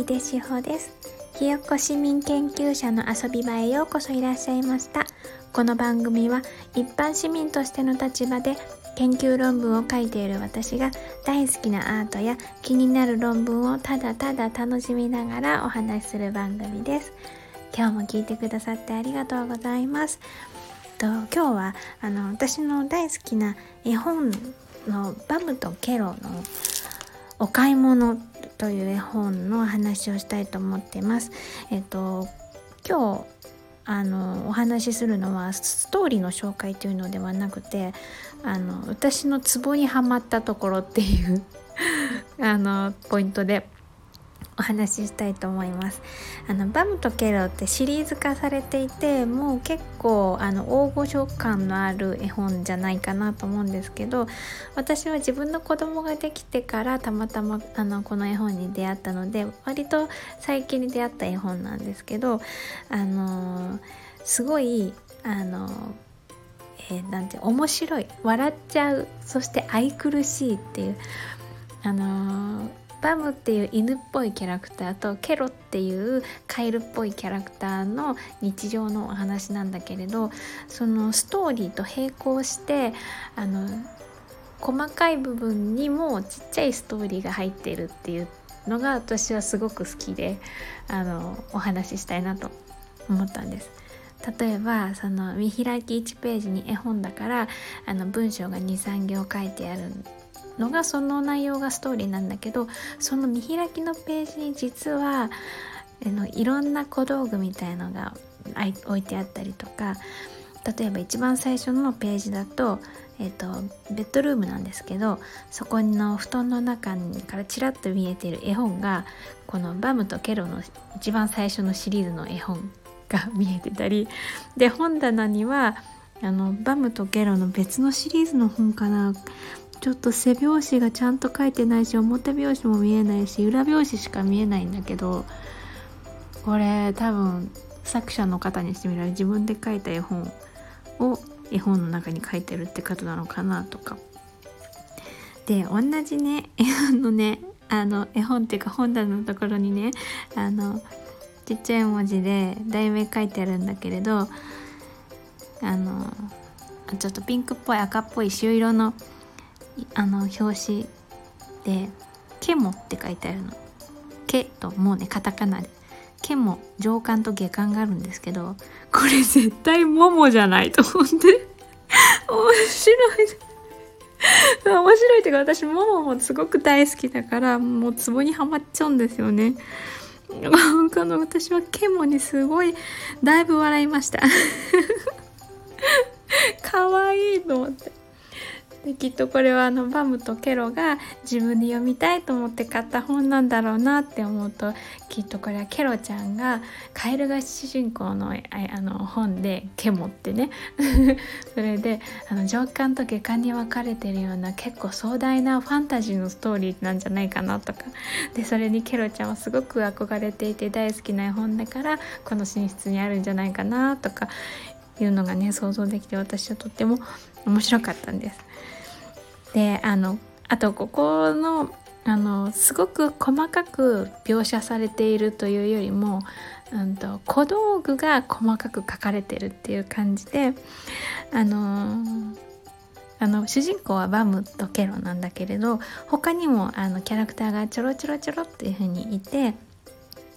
井出志保です。ひよっこ市民研究者の遊び場へようこそいらっしゃいました。この番組は一般市民としての立場で研究論文を書いている私が大好きなアートや気になる論文をただただ楽しみながらお話しする番組です。今日も聞いてくださってありがとうございます。と今日はあの私の大好きな絵本のバムとケロのお買い物という絵本の話をしたいと思ってます。えっと今日あのお話しするのはストーリーの紹介というのではなくてあの私のツボにはまったところっていう あのポイントでお話ししたいと思います。あのバムとケロってシリーズ化されていてもう結構あの大御所感のある絵本じゃないかなと思うんですけど私は自分の子供ができてからたまたまあのこの絵本に出会ったので割と最近に出会った絵本なんですけどあのすごいあのえー、なんて面白い笑っちゃうそして愛くるしいっていうあのーバムっていう犬っぽいキャラクターとケロっていうカエルっぽいキャラクターの日常のお話なんだけれどそのストーリーと並行してあの細かい部分にもちっちゃいストーリーが入ってるっていうのが私はすごく好きであのお話ししたいなと思ったんです。例えばその見開き1ページに絵本だからあの文章が23行書いてあるのがその内容がストーリーなんだけどその見開きのページに実はのいろんな小道具みたいのが置いてあったりとか例えば一番最初のページだと,、えーと、ベッドルームなんですけどそこの布団の中からちらっと見えてる絵本がこのバムとケロの一番最初のシリーズの絵本が見えてたりで本棚にはあのバムとケロの別のシリーズの本かなちょっと背表紙がちゃんと書いてないし表表紙も見えないし裏表紙しか見えないんだけどこれ多分作者の方にしてみれば自分で書いた絵本を絵本の中に書いてるってことなのかなとか。で同じね 絵本のねあの絵本っていうか本棚のところにねあのちっちゃい文字で題名書いてあるんだけれどあのちょっとピンクっぽい赤っぽい朱色のあの表紙で「ケモ」って書いてあるの「ケ」ともうねカタカナで「ケモ」上巻と下巻があるんですけどこれ絶対「モモ」じゃないと思って 面白い面白いっていうか私もももすごく大好きだからもうツボにはまっちゃうんですよね。この私はケモにすごいだいぶ笑いました。可愛いと思って。できっとこれはあのバムとケロが自分で読みたいと思って買った本なんだろうなって思うときっとこれはケロちゃんがカエルが主人公のあの本で「ケモ」ってね。それであの上巻と下巻に分かれてるような結構壮大なファンタジーのストーリーなんじゃないかなとか。でそれにケロちゃんはすごく憧れていて大好きな絵本だからこの寝室にあるんじゃないかなとか。いうのがね想像できて私はとっても面白かったんです。であのあとここのあのすごく細かく描写されているというよりも、うんと、小道具が細かく書かれてるっていう感じであのあの主人公はバムとケロなんだけれど他にもあのキャラクターがちょろちょろちょろっていう風にいて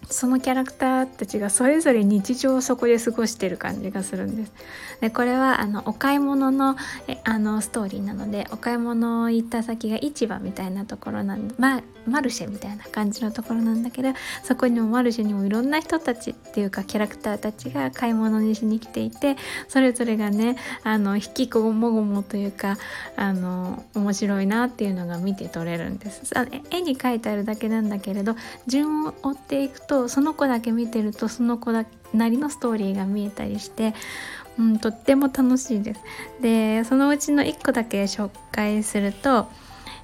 そのキャラクターたちがそれぞれ日常をそこで過ごしてる感じがするんです。でこれはあのお買い物のえあのストーリーなのでお買い物行った先が市場みたいなところなんで、ま、マルシェみたいな感じのところなんだけどそこにもマルシェにもいろんな人たちっていうかキャラクターたちが買い物にしに来ていてそれぞれがねあの引きこもごもというかあの面白いなっていうのが見て取れるんです。あ絵に描いてあるだけなんだけれど順を追っていくとその子だけ見てるとその子なりのストーリーが見えたりしてうん、とっても楽しいです。でそのうちの1個だけ紹介すると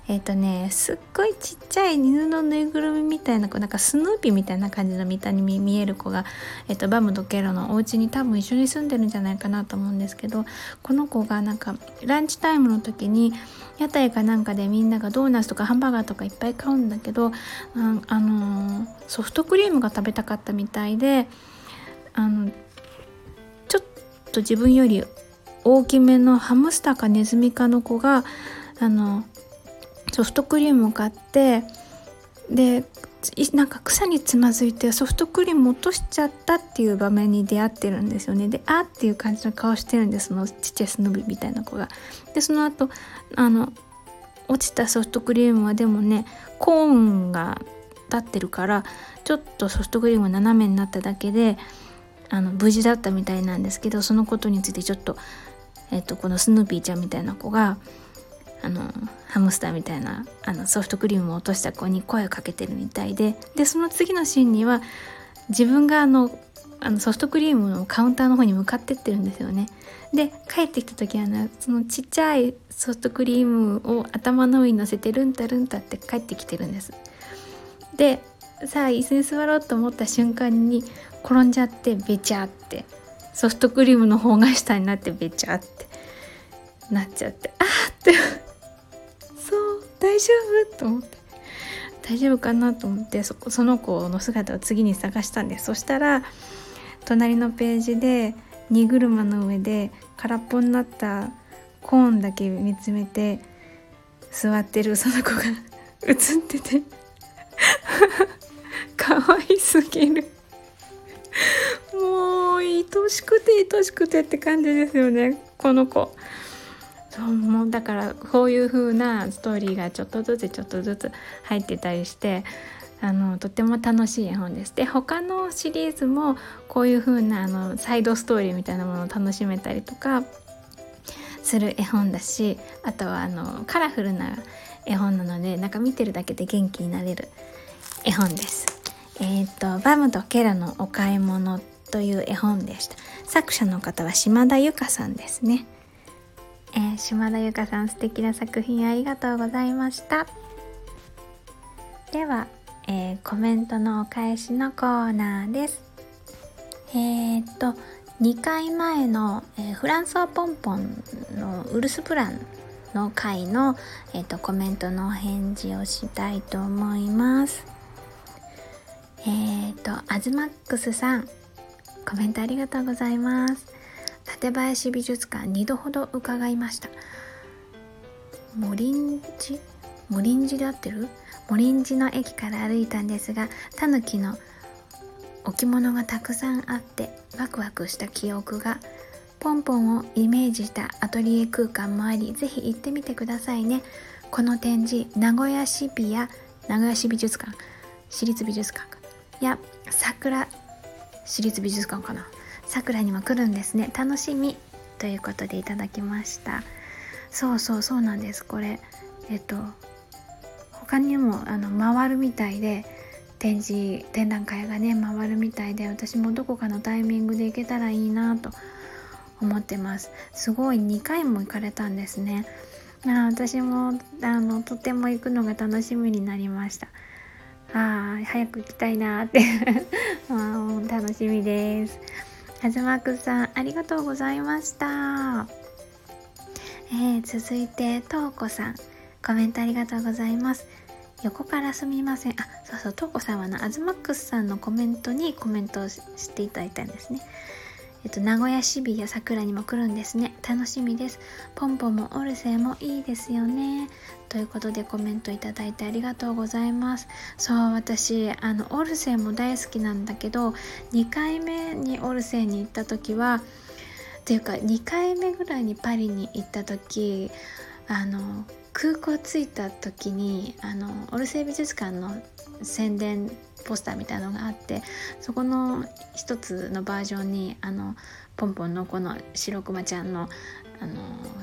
えっ、ー、とねすっごいちっちゃい犬のぬいぐるみみたいな子なんかスヌーピーみたいな感じの見たに見える子が、えーと、バムとケロのお家に多分一緒に住んでるんじゃないかなと思うんですけどこの子がなんかランチタイムの時に屋台かなんかでみんながドーナツとかハンバーガーとかいっぱい買うんだけどあ、あのー、ソフトクリームが食べたかったみたいであのちょっと自分より大きめのハムスターかネズミかの子があのソフトクリームを買ってでなんか草につまずいてソフトクリーム落としちゃったっていう場面に出会ってるんですよね。であっていう感じの顔してるんですそのちっちゃいスノビみたいな子が。でその後あの落ちたソフトクリームはでもねコーンが立ってるからちょっとソフトクリームが斜めになっただけであの無事だったみたいなんですけどそのことについてちょっと,、えっとこのスヌーピーちゃんみたいな子があのハムスターみたいなあのソフトクリームを落とした子に声をかけてるみたいででその次のシーンには自分があのあのソフトクリームのカウンターの方に向かってってるんですよね。で帰ってきた時はねそのちっちゃいソフトクリームを頭の上に乗せてルンタルンタって帰ってきてるんです。でさあ椅子に座ろうと思った瞬間に転んじゃってべちゃってソフトクリームの方が下になってべちゃってなっちゃってあーって大丈夫？と思って。大丈夫かなと思ってそその子の姿を次に探したんですそしたら隣のページで荷車の上で空っぽになったコーンだけ見つめて座ってるその子が映ってて。可愛すぎる。もう愛しくて愛しくてって感じですよねこの子。そうもうだからこういう風なストーリーがちょっとずつちょっとずつ入ってたりしてあのとっても楽しい絵本です。で他のシリーズもこういう風なあなサイドストーリーみたいなものを楽しめたりとかする絵本だしあとはあのカラフルな絵本なのでなんか見てるだけで元気になれる絵本です。えっ、と「バムとケラのお買い物」という絵本でした。作者の方は島田由香さんですね。えー、島田由香さん素敵な作品ありがとうございました。では、えー、コメントのお返しのコーナーです。えー、っと2回前の、えー、フランスはポンポンのウルスプランの回の、えーと、コメントのお返事をしたいと思います。えっ、ー、とアズマックスさんコメントありがとうございます。館林美術館2度ほど伺いました。モリンジ？モリンジで合ってる？モリンジの駅から歩いたんですがタヌキの置物がたくさんあってワクワクした記憶がポンポンをイメージしたアトリエ空間もありぜひ行ってみてくださいね。この展示名古屋市美や名古屋市美術館市立美術館や桜市立美術館かな。桜にも来るんですね。楽しみということでいただきました。そうそうそうなんです。これえっと他にもあの回るみたいで展示展覧会がね回るみたいで私もどこかのタイミングで行けたらいいなと思ってます。すごい2回も行かれたんですね。あ私もあのとても行くのが楽しみになりました。あー早く行きたいなって。楽しみです。はずまくさん、ありがとうございました。えー、続いて、とうこさん、コメントありがとうございます。横からすみません。あ、そうそう、とうこさんはな、あずまくさんのコメントにコメントをしていただいたんですね。えっと、名古屋市美や桜にも来るんですね。楽しみです。ポンポンもオルセイもいいですよね。ということでコメントいただいてありがとうございます。そう、私、あの、オルセイも大好きなんだけど、2回目にオルセイに行った時は、っていうか、2回目ぐらいにパリに行った時、あの、空港着いた時にあのオルセイ美術館の宣伝ポスターみたいのがあってそこの一つのバージョンにあのポンポンのこの白熊ちゃんのあの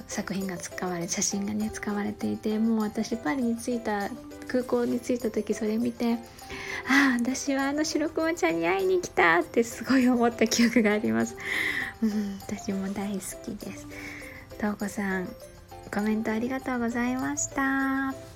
作品が使われ写真がね使われていてもう私パリに着いた空港に着いた時それ見てああ私はあの白熊ちゃんに会いに来たってすごい思った記憶があります。うん、私も大好きです。とうこさんコメントありがとうございました。